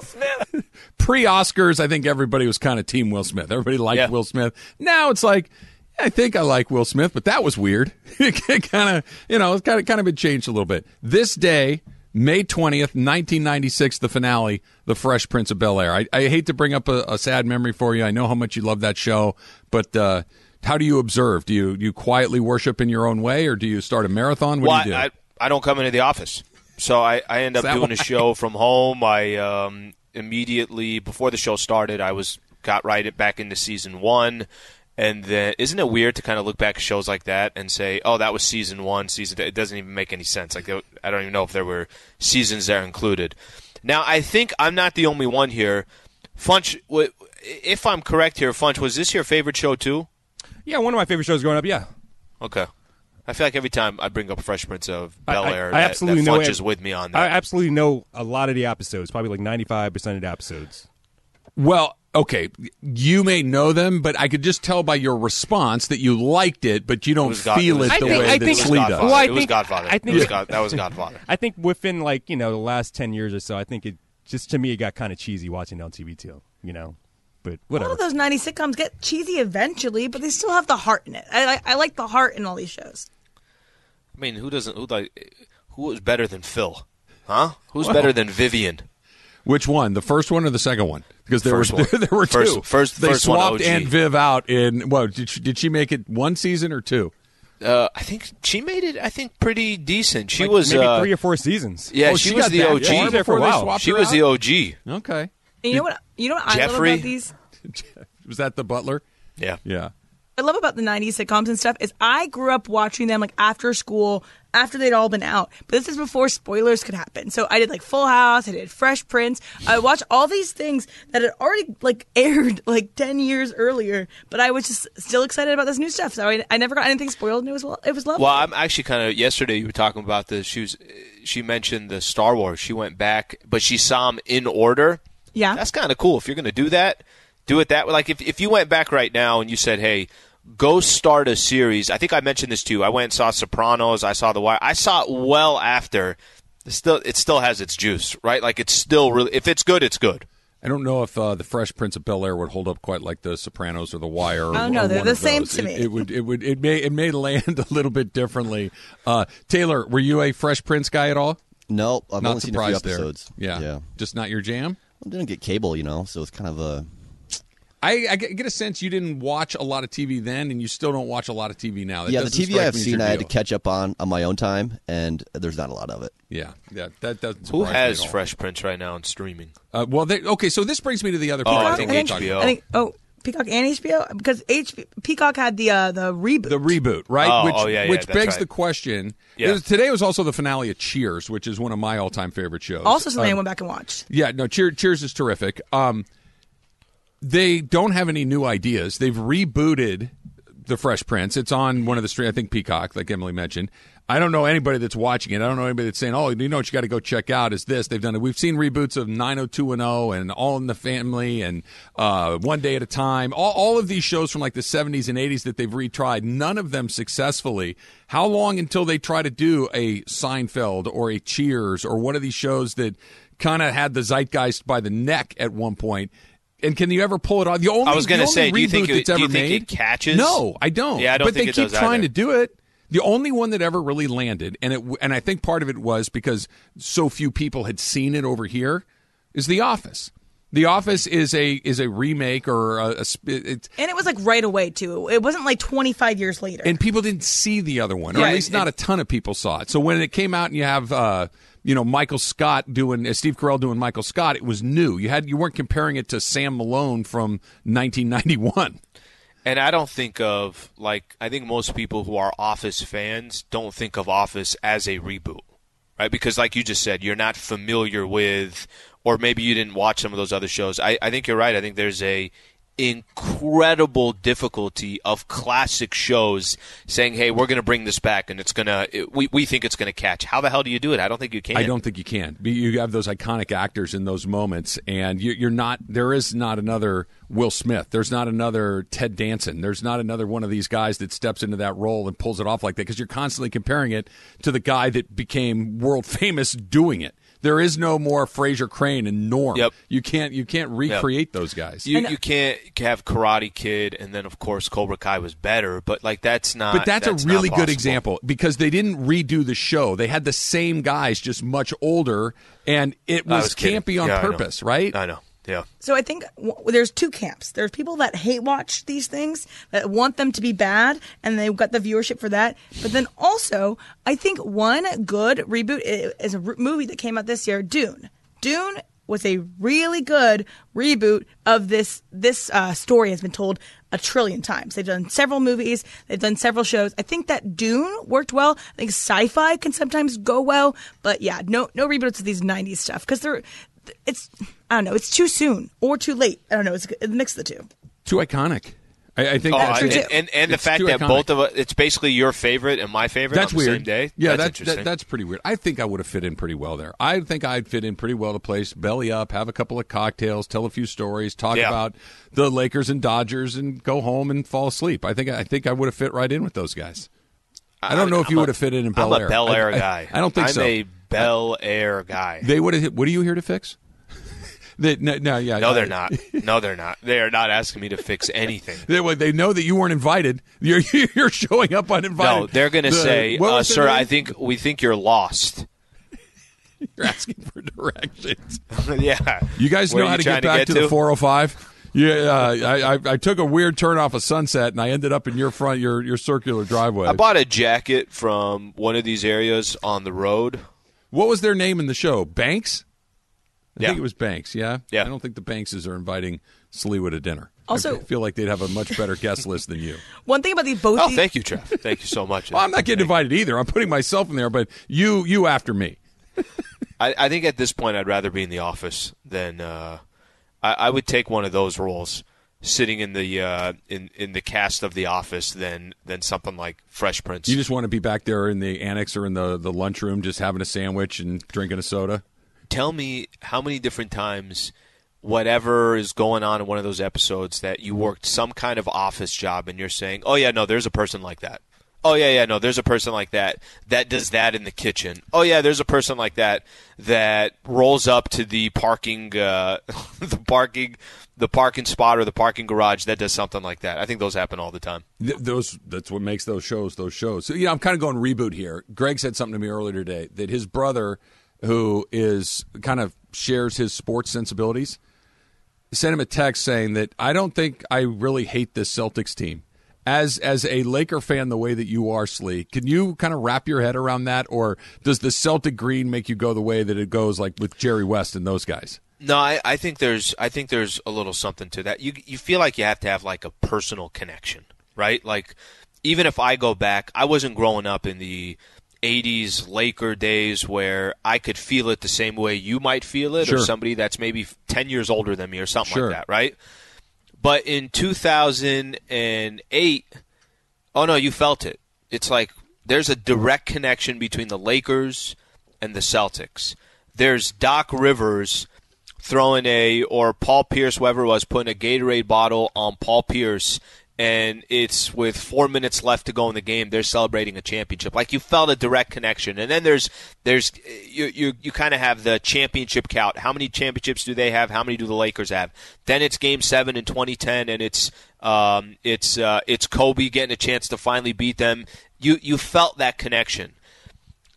pre Oscars, I think everybody was kind of team Will Smith. Everybody liked Yeah. Will Smith. Now it's like. I think I like Will Smith, but that was weird. it kind of, you know, it's kind of kind of been changed a little bit. This day, May twentieth, nineteen ninety six, the finale, The Fresh Prince of Bel Air. I, I hate to bring up a, a sad memory for you. I know how much you love that show, but uh, how do you observe? Do you do you quietly worship in your own way, or do you start a marathon? What well, do you do? I, I don't come into the office, so I, I end up doing why? a show from home. I um, immediately before the show started, I was got right back into season one, and then isn't it weird to kind of look back at shows like that and say, "Oh, that was season one, season." Two. It doesn't even make any sense. Like I don't even know if there were seasons there included. Now I think I'm not the only one here. Funch, if I'm correct here, Funch, was this your favorite show too? Yeah, one of my favorite shows growing up. Yeah, Okay. I feel like every time I bring up Fresh Prince of I- Bel I- Air, I that, absolutely that know Funch with me on that. I absolutely know a lot of the episodes. Probably like ninety five percent of the episodes. Well, okay, you may know them, but I could just tell by your response that you liked it, but you don't was God- feel it was- it the think- way I that think- it was Slee does. Well, I it was think- Godfather. I It think- was God, that was Godfather. I think within like you know the last ten years or so, I think it just to me it got kind of cheesy watching it on TV too. You know, but All whatever. of those 90s sitcoms get cheesy eventually, but they still have the heart in it. I, I, I like the heart in all these shows. I mean, who doesn't? Who like? Who was better than Phil? Huh? Who's better than Vivian? Which one? The first one or the second one? Because there First were one. there, were First- two. first- they first swapped OG. Aunt Viv out in. Well, did she, did she make it one season or two? Uh, I think she made it. I think pretty decent. She Like, was maybe uh, three or four seasons. Yeah, Oh, she, she was the that OG. far She was there for a before they while. swapped She was out? the OG. Okay. And you know what? You know what I love Jeffrey? about these? Was that the butler? Yeah. Yeah. I love about the 90s sitcoms and stuff is I grew up watching them like after school, after they'd all been out. But this is before spoilers could happen. So I did like Full House, I did Fresh Prince. I watched all these things that had already like aired like 10 years earlier, but I was just still excited about this new stuff. So I, I never got anything spoiled and it was it was lovely. Well, I'm actually kind of. Yesterday, you were talking about this. She was. She mentioned the Star Wars. She went back, but she saw them in order. Yeah. that's kind of cool. If you're going to do that, do it that way. Like if if you went back right now and you said, "Hey, go start a series." I think I mentioned this too. I went and saw Sopranos. I saw The Wire. I saw it well after. It still, it still has its juice, right? Like it's still really. If it's good, it's good. I don't know if uh, the Fresh Prince of Bel Air would hold up quite like the Sopranos or the Wire. Or, I don't know. or They're the same those. to It- me. It, would. It would. It may. It may land a little bit differently. Uh, Taylor, were you a Fresh Prince guy at all? Nope, I've not only seen a few surprised there. Yeah. yeah. Just not your jam. I didn't get cable, you know, so it's kind of a. I, I get get a sense you didn't watch a lot of TV then, and you still don't watch a lot of TV now. That yeah, the TV I've seen, I had to catch up on on my own time, and there's not a lot of it. Yeah, yeah, that doesn't. Who has. Fresh Prince right now on streaming? Uh, well, they, okay, so this brings me to the other. Oh, part I that think think, HBO. I think oh Peacock and HBO because H Peacock had the uh, the reboot. the reboot, right? Oh, which oh, yeah, yeah, which that's begs right. the question. Yeah. it was- today was also the finale of Cheers, which is one of my all-time favorite shows. also something I Um, went back and watched. Yeah, no, Cheer, Cheers is terrific. Um, they don't have any new ideas. They've rebooted the Fresh Prince. It's on one of the stream. I think Peacock, like Emily mentioned. I don't know anybody that's watching it. I don't know anybody that's saying, "Oh, you know what you got to go check out is this." They've done it. We've seen reboots of 90210 and All in the Family and uh, One Day at a Time. All, all of these shows from like the 70s and 80s that they've retried. None of them successfully. How long until they try to do a Seinfeld or a Cheers or one of these shows that kind of had the zeitgeist by the neck at one point? And can you ever pull it off? The only I was going gonna say, do you think reboot it- that's do you ever think made. it catches? No, I don't. Yeah, I don't But think they it keep does trying either. to do it. The only one that ever really landed, and it, and I think part of it was because so few people had seen it over here, is The Office. The Office is a is a remake or a, a it's And it was like right away too. It wasn't like 25 years later. and people didn't see the other one, or at Right. least not a ton of people saw it. So when it came out, and you have uh, you know Michael Scott doing uh, Steve Carell doing Michael Scott, it was new. You had you weren't comparing it to Sam Malone from 1991. And I don't think of like I think most people who are Office fans don't think of Office as a reboot, right? Because like you just said, you're not familiar with, or maybe you didn't watch some of those other shows. I, I think you're right. I think there's a incredible difficulty of classic shows saying, "Hey, we're going to bring this back, and it's going to we we think it's going to catch." How the hell do you do it? I don't think you can. I don't think you can. You have those iconic actors in those moments, and you, you're not. There is not another Will Smith. There's not another Ted Danson. There's not another one of these guys that steps into that role and pulls it off like that because you're constantly comparing it to the guy that became world famous doing it. There is no more Frasier Crane and Norm. Yep. You can't. You can't recreate those guys. You, uh, you can't have Karate Kid, and then of course Cobra Kai was better, but like that's not. But that's, not a really good example because they didn't redo the show. They had the same guys, just much older, and it I was, was kidding. campy on Yeah, I purpose, right? I know. Yeah. So I think w- there's two camps. There's people that hate watch these things that want them to be bad, and they've got the viewership for that. But then also, I think one good reboot is a r- movie that came out this year, Dune. Dune was a really good reboot of this. This uh, story has been told a trillion times. They've done several movies. They've done several shows. I think that Dune worked well. I think sci-fi can sometimes go well, but yeah, no no reboots of these '90s stuff because they're it's I don't know. It's too soon or too late. I don't know. It's a mix of the two. Too iconic. I, I think Oh, that's and, true, it. too. and, and the It's fact that iconic. both of us, it's basically your favorite and my favorite That's on the weird. same day. Yeah, that's, that's that, that's pretty weird. I think I would have fit in pretty well there. I think I'd fit in pretty well to place belly up, have a couple of cocktails, tell a few stories, talk Yeah. about the Lakers and Dodgers, and go home and fall asleep. I think I think I would have fit right in with those guys. I don't know if I'm you would have fit in in Bel Air. I'm a Bel Air I- I- guy. I don't think so. I'm so. a Bel Air guy. They would have. What are you here to fix? They, no, no, yeah, no, they're not. No, they're not. They are not asking me to fix anything. They, well, they know that you weren't invited. You're you're showing up uninvited. No, they're going to The- say, uh, "Sir? I think we think you're lost." you're asking for directions." yeah. You guys know how to get back to, the 405? Yeah, uh, I, I I took a weird turn off of Sunset and I ended up in your front your your circular driveway. I bought a jacket from one of these areas on the road. what was their name in the show? Banks. I Yeah. think it was Banks. Yeah. Yeah. I don't think the Bankses are inviting Sliwa to dinner. Also- I feel like they'd have a much better guest list than you. One thing about these both. Oh, these, thank you, Trev. Thank you so much. Well, I'm not getting invited either. I'm putting myself in there, but you you after me. I, I think at this point I'd rather be in the office than uh, I, I would take one of those roles, sitting in the uh, in in the cast of The Office than than something like Fresh Prince. You just want to be back there in the annex or in the the lunchroom, just having a sandwich and drinking a soda. tell me how many different times whatever is going on in one of those episodes that you worked some kind of office job and you're saying, "Oh yeah, no, there's a person like that." Oh yeah, yeah, no, there's a person like that that does that in the kitchen. Oh yeah, there's a person like that that rolls up to the parking uh, the parking the parking spot or the parking garage that does something like that. I think those happen all the time. Th- those that's what makes those shows those shows. So yeah, I'm kind of going reboot here. Greg said something to me earlier today that his brother, who is kind of shares his sports sensibilities, sent him a text saying that I don't think I really hate this Celtics team. As as a Laker fan, the way that you are, Slee, can you kind of wrap your head around that, or does the Celtic green make you go the way that it goes, like with Jerry West and those guys? No, I, I think there's I think there's a little something to that. You you feel like you have to have like a personal connection, right? Like even if I go back, I wasn't growing up in the 80s Laker days where I could feel it the same way you might feel it Sure. or somebody that's maybe 10 years older than me or something Sure. like that, right? But in 2008, oh no, you felt it. It's like there's a direct connection between the Lakers and the Celtics. There's Doc Rivers throwing a, or Paul Pierce, whoever was, putting a Gatorade bottle on Paul Pierce, and it's with four minutes left to go in the game. They're celebrating a championship. Like you felt a direct connection. And then there's, there's, you, you, you kind of have the championship count. How many championships do they have? How many do the Lakers have? Then it's Game Seven in 2010, and it's, um, it's, uh, it's Kobe getting a chance to finally beat them. You, you felt that connection.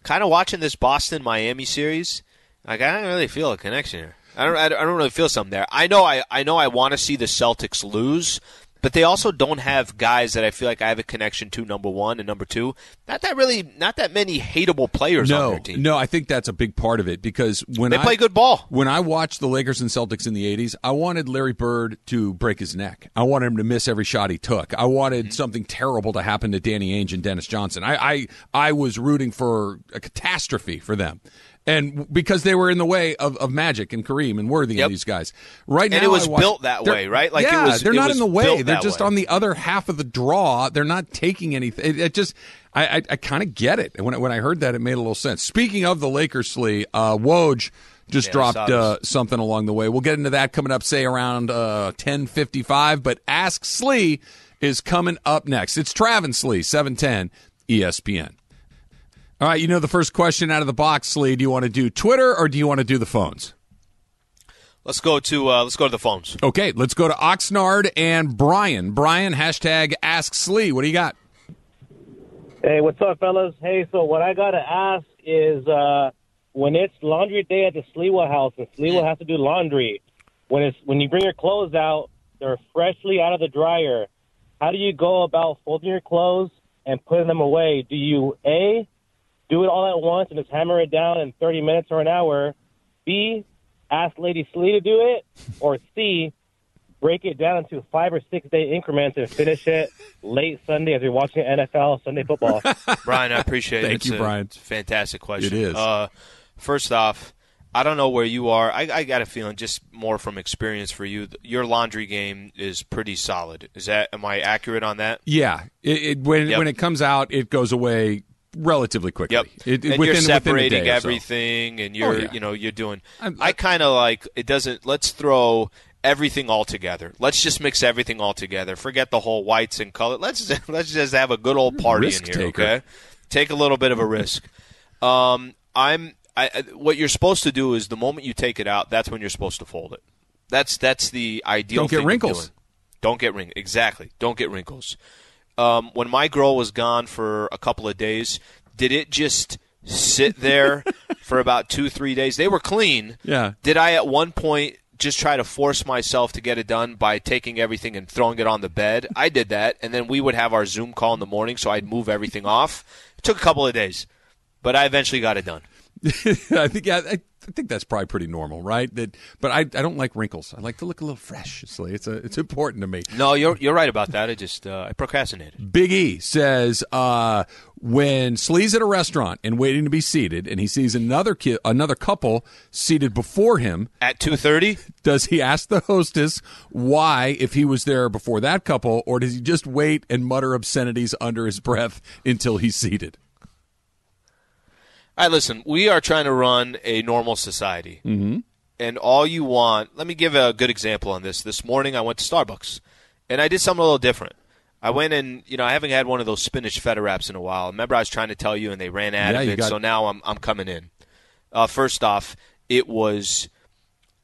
Kind of watching this Boston Miami series. Like I don't really feel a connection here. I don't. I don't really feel something there. I know. I. I know. I want to see the Celtics lose, but they also don't have guys that I feel like I have a connection to. Number one and number two, not that really, not that many hateable players on No, their team. no, I think that's a big part of it because when They I, play good ball. When I watched the Lakers and Celtics in the '80s, I wanted Larry Bird to break his neck. I wanted him to miss every shot he took. I wanted Mm-hmm. something terrible to happen to Danny Ainge and Dennis Johnson. I, I, I was rooting for a catastrophe for them. And because they were in the way of, of Magic and Kareem and Worthy Yep. and these guys, right now And it was watch- built that way, right? Like, it yeah, was- they're it not was in the way. They're just way. on the other half of the draw. They're not taking anything. It, it just, I, I, I kind of get it. When I- when I heard that, it made a little sense. Speaking of the Lakers, Slee, uh, Woj just Yeah, dropped uh, something along the way. We'll get into that coming up, say around uh, ten fifty five. But Ask Slee is coming up next. It's Travis Slee, seven ten ESPN. All right, you know the first question out of the box, Slee. Do you want to do Twitter or do you want to do the phones? Let's go to. Uh, let's go to the phones. Okay, let's go to Oxnard and Brian. Brian, hashtag Ask Slee. What do you got? Hey, what's up, fellas? Hey, so what I gotta ask is, uh, when it's laundry day at the Sliwa house and Sliwa has to do laundry, when it's when you bring your clothes out, they're freshly out of the dryer. How do you go about folding your clothes and putting them away? Do you a do it all at once and just hammer it down in 30 minutes or an hour? B ask Lady Slee to do it, or C break it down into five or six day increments and finish it late Sunday as you're watching NFL Sunday football. Brian, I appreciate it. Thank you, a Brian. Fantastic question. It is. Uh, first off, I don't know where you are. I, I got a feeling, just more from experience for you, your laundry game is pretty solid. Is that? Am I accurate on that? Yeah, it, it, when Yep. when it comes out, it goes away relatively quickly. Yep. It, and within, you're separating or so. everything, and you're Oh, yeah. you know you're doing. I'm- I kind of like it. Doesn't let's throw everything all together. Let's just mix everything all together. Forget the whole whites and color. Let's just, let's just have a good old party in here. taker. Okay, take a little bit of a risk. Um, I'm. I, what you're supposed to do is the moment you take it out, that's when you're supposed to fold it. That's that's the ideal. Don't get wrinkles. Don't get wrinkles. Exactly. Don't get wrinkles. Um, when my girl was gone for a couple of days, did it just sit there for about two, three days? They were clean. Yeah. Did I at one point just try to force myself to get it done by taking everything and throwing it on the bed? I did that, and then we would have our Zoom call in the morning, so I'd move everything off. It took a couple of days, but I eventually got it done. I think yeah, I, I think that's probably pretty normal, right? That, but I, I don't like wrinkles. I like to look a little fresh. Slee. It's a, it's important to me. No, you're you're right about that. I just uh, I procrastinated. Big E says uh, when Slee's at a restaurant and waiting to be seated, and he sees another ki- another couple seated before him, At two thirty, does he ask the hostess why, if he was there before that couple, or does he just wait and mutter obscenities under his breath until he's seated? All right, listen, we are trying to run a normal society. Mm-hmm. And all you want, let me give a good example on this. This morning I went to Starbucks and I did something a little different. I went and, you know, I haven't had one of those spinach feta wraps in a while. Remember I was trying to tell you and they ran out Yeah, of it. got- So now I'm, I'm coming in. Uh, first off, it was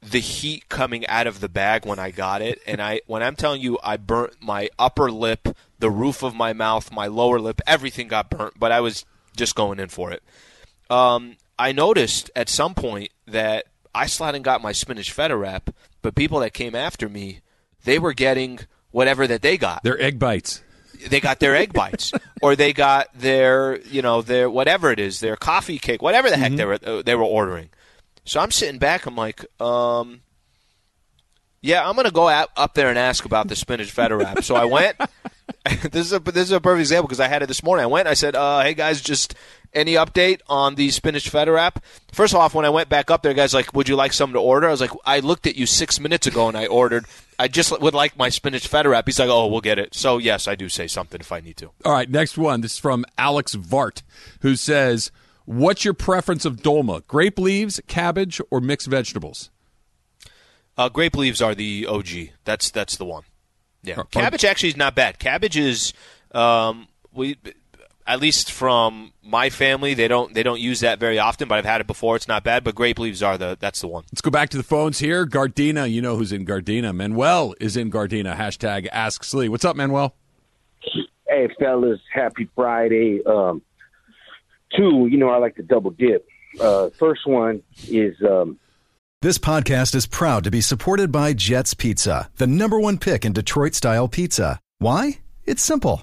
the heat coming out of the bag when I got it, and I when I'm telling you, I burnt my upper lip, the roof of my mouth, my lower lip, everything got burnt. But I was just going in for it. Um, I noticed at some point that I slid and got my spinach feta wrap, but people that came after me, they were getting whatever that they got. They're egg bites. they got their egg bites. Or they got their you know their whatever it is their coffee cake whatever the heck they were uh, they were ordering. So i'm sitting back i'm like um yeah i'm gonna go out, up there and ask about the spinach feta wrap. So i went. This is a this is a perfect example because i had it this morning. I went i said uh hey guys just any update on the spinach feta wrap first off when i went back up there guys like would you like something to order i was like i looked at you six minutes ago and i ordered i just would like my spinach feta wrap he's like oh we'll get it so yes i do say something if i need to All right, next one. This is from Alex Vart, who says, "What's your preference of dolma? Grape leaves, cabbage, or mixed vegetables?" Uh, grape leaves are the OG. That's that's the one. Yeah, cabbage actually is not bad. Cabbage is um, we at least from my family they don't they don't use that very often, but I've had it before. It's not bad, but grape leaves are the that's the one. Let's go back to the phones here. Gardena, you know who's in Gardena. Manuel is in Gardena. Hashtag Ask Slee. What's up, Manuel? Hey, fellas, happy Friday. Um, two, you know, I like to double dip. Uh, first one is um, This podcast is proud to be supported by Jets Pizza, the number one pick in Detroit style pizza. Why? It's simple.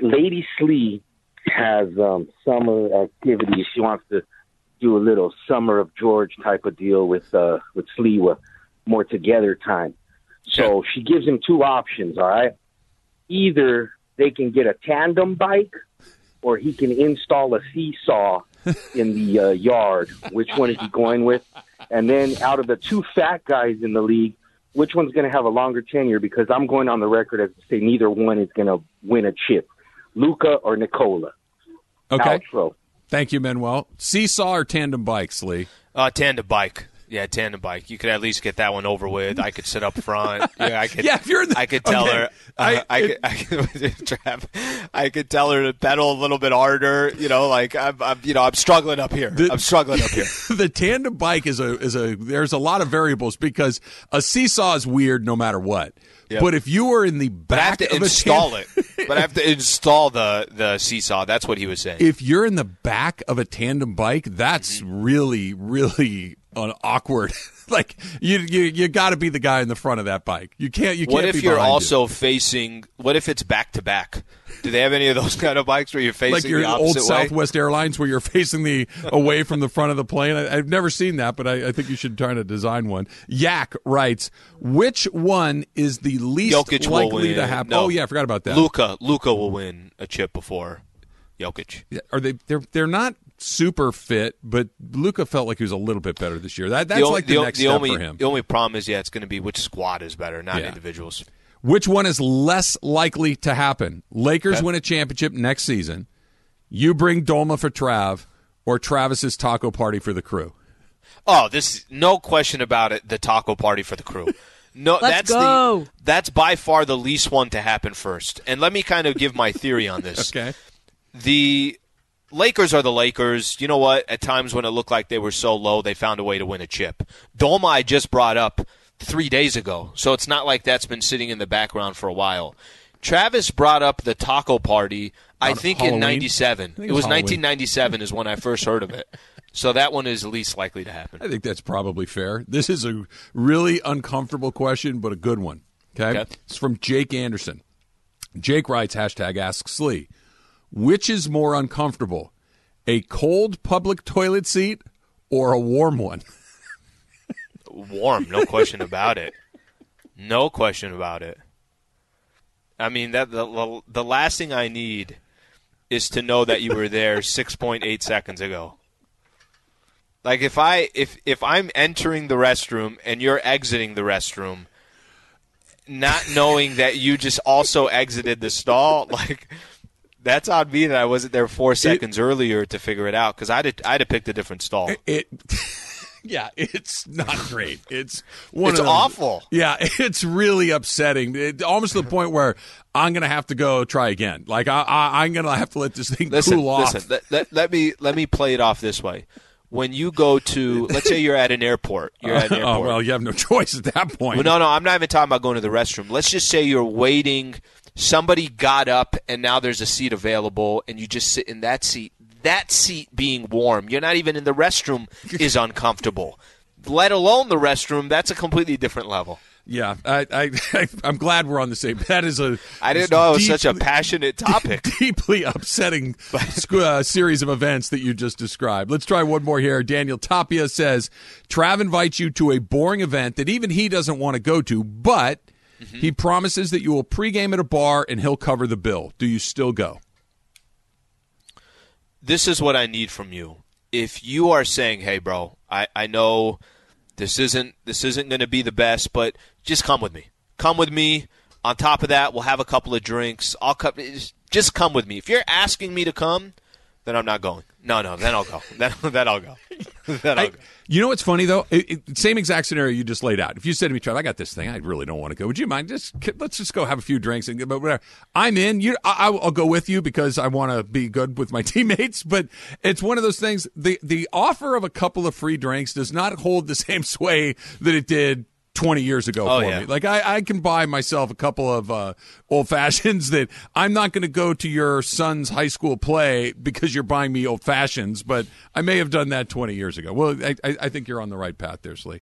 Lady Slee has um, summer activities. She wants to do a little summer of George type of deal with uh, with Sliwa, more together time. So she gives him two options. All right, either they can get a tandem bike, or he can install a seesaw in the uh, yard. Which one is he going with? And then out of the two fat guys in the league, which one's going to have a longer tenure? Because I'm going on the record as to say neither one is going to win a chip. Luka or Nikola. Okay. Outro. Thank you, Manuel. Seesaw or tandem bikes, Lee? Uh, tandem bike. Yeah, tandem bike. You could at least get that one over with. I could sit up front. Yeah, I could. Yeah, if you're in the- I could tell okay. her. Uh, I- I, could. I could, I could tell her to pedal a little bit harder. You know, like I'm. I'm you know, I'm struggling up here. I'm struggling up here. the tandem bike is a is a there's a lot of variables because a seesaw is weird no matter what. Yep. But if you are in the back, But I have to install tan- it. But I have to install the the seesaw. That's what he was saying. if you're in the back of a tandem bike, that's mm-hmm. really really uh, awkward. like you you you got to be the guy in the front of that bike. You can't you can't What if you're also facing? What if it's back to back? Do they have any of those kind of bikes where you're facing like your the old way? Southwest Airlines where you're facing the away from the front of the plane. I, I've never seen that, but I, I think you should try to design one. Yak writes, which one is the least Jokic likely to happen? No. Oh yeah, I forgot about that. Luka, Luka will win a chip before Jokic. Are they? They're they're not super fit, but Luka felt like he was a little bit better this year. That that's the, like the, the o- next the step only, for him. The only problem is, yeah, it's going to be which squad is better, not Yeah. individuals. Which one is less likely to happen? Lakers Okay. win a championship next season. You bring Dolma for Trav, or Travis's taco party for the crew. Oh, this no question about it. The taco party for the crew. No, Let's that's go. the that's by far the least one to happen first. And let me kind of give my theory on this. Okay. the Lakers are the Lakers. You know what? At times when it looked like they were so low, they found a way to win a chip. Dolma I just brought up three days ago, so it's not like that's been sitting in the background for a while. Travis brought up the taco party. I think Halloween? in '97. Think It was Halloween. 1997 is when I first heard of it. So that one is least likely to happen. I think that's probably fair. This is a really uncomfortable question, but a good one. Okay. Okay. It's from Jake Anderson. Jake writes, hashtag Ask Slee. Which is more uncomfortable, a cold public toilet seat or a warm one? Warm, no question about it. No question about it. I mean that the the last thing I need is to know that you were there 6.8 seconds ago. Like if I if if I'm entering the restroom and you're exiting the restroom not knowing that you just also exited the stall like that's on me that I wasn't there 4 seconds earlier to figure it out cuz I'd have- I'd have picked a different stall. It, yeah, it's not great. It's one It's awful. Yeah, it's really upsetting. It, almost to the point where I'm gonna have to go try again. Like I, I, I'm gonna have to let this thing listen, cool off. listen. Let, let, let me let me play it off this way. When you go to, let's say you're at an airport. You're at an oh airport. well, you have no choice at that point. Well, no, no, I'm not even talking about going to the restroom. Let's just say you're waiting. Somebody got up, and now there's a seat available, and you just sit in that seat. That seat being warm, you're not even in the restroom, is uncomfortable. Let alone the restroom. That's a completely different level. Yeah, I, I, I'm glad we're on the same. That is a. I didn't know it was such a passionate topic. deeply upsetting uh, series of events that you just described. Let's try one more here. Daniel Tapia says Trav invites you to a boring event that even he doesn't want to go to, but Mm-hmm. he promises that you will pregame at a bar and he'll cover the bill. Do you still go? this is what I need from you. If you are saying, "Hey, bro, I, I know this isn't this isn't going to be the best, but just come with me. Come with me. On top of that, we'll have a couple of drinks. I'll come. Just come with me. If you're asking me to come, then I'm not going. No, no, then I'll go. Then, then I'll go. I- you know what's funny though? It, it- same exact scenario you just laid out. If you said to me, "Trev, I got this thing. I really don't want to go. Would you mind just let's just go have a few drinks and but whatever." I'm in. You, I, I'll go with you because I want to be good with my teammates. But it's one of those things. The the offer of a couple of free drinks does not hold the same sway that it did 20 years ago Oh, for yeah. me. Like I, I can buy myself a couple of uh, old fashions that I'm not going to go to your son's high school play because you're buying me old fashions, but I may have done that 20 years ago. Well, I, I, I think you're on the right path there, Slee.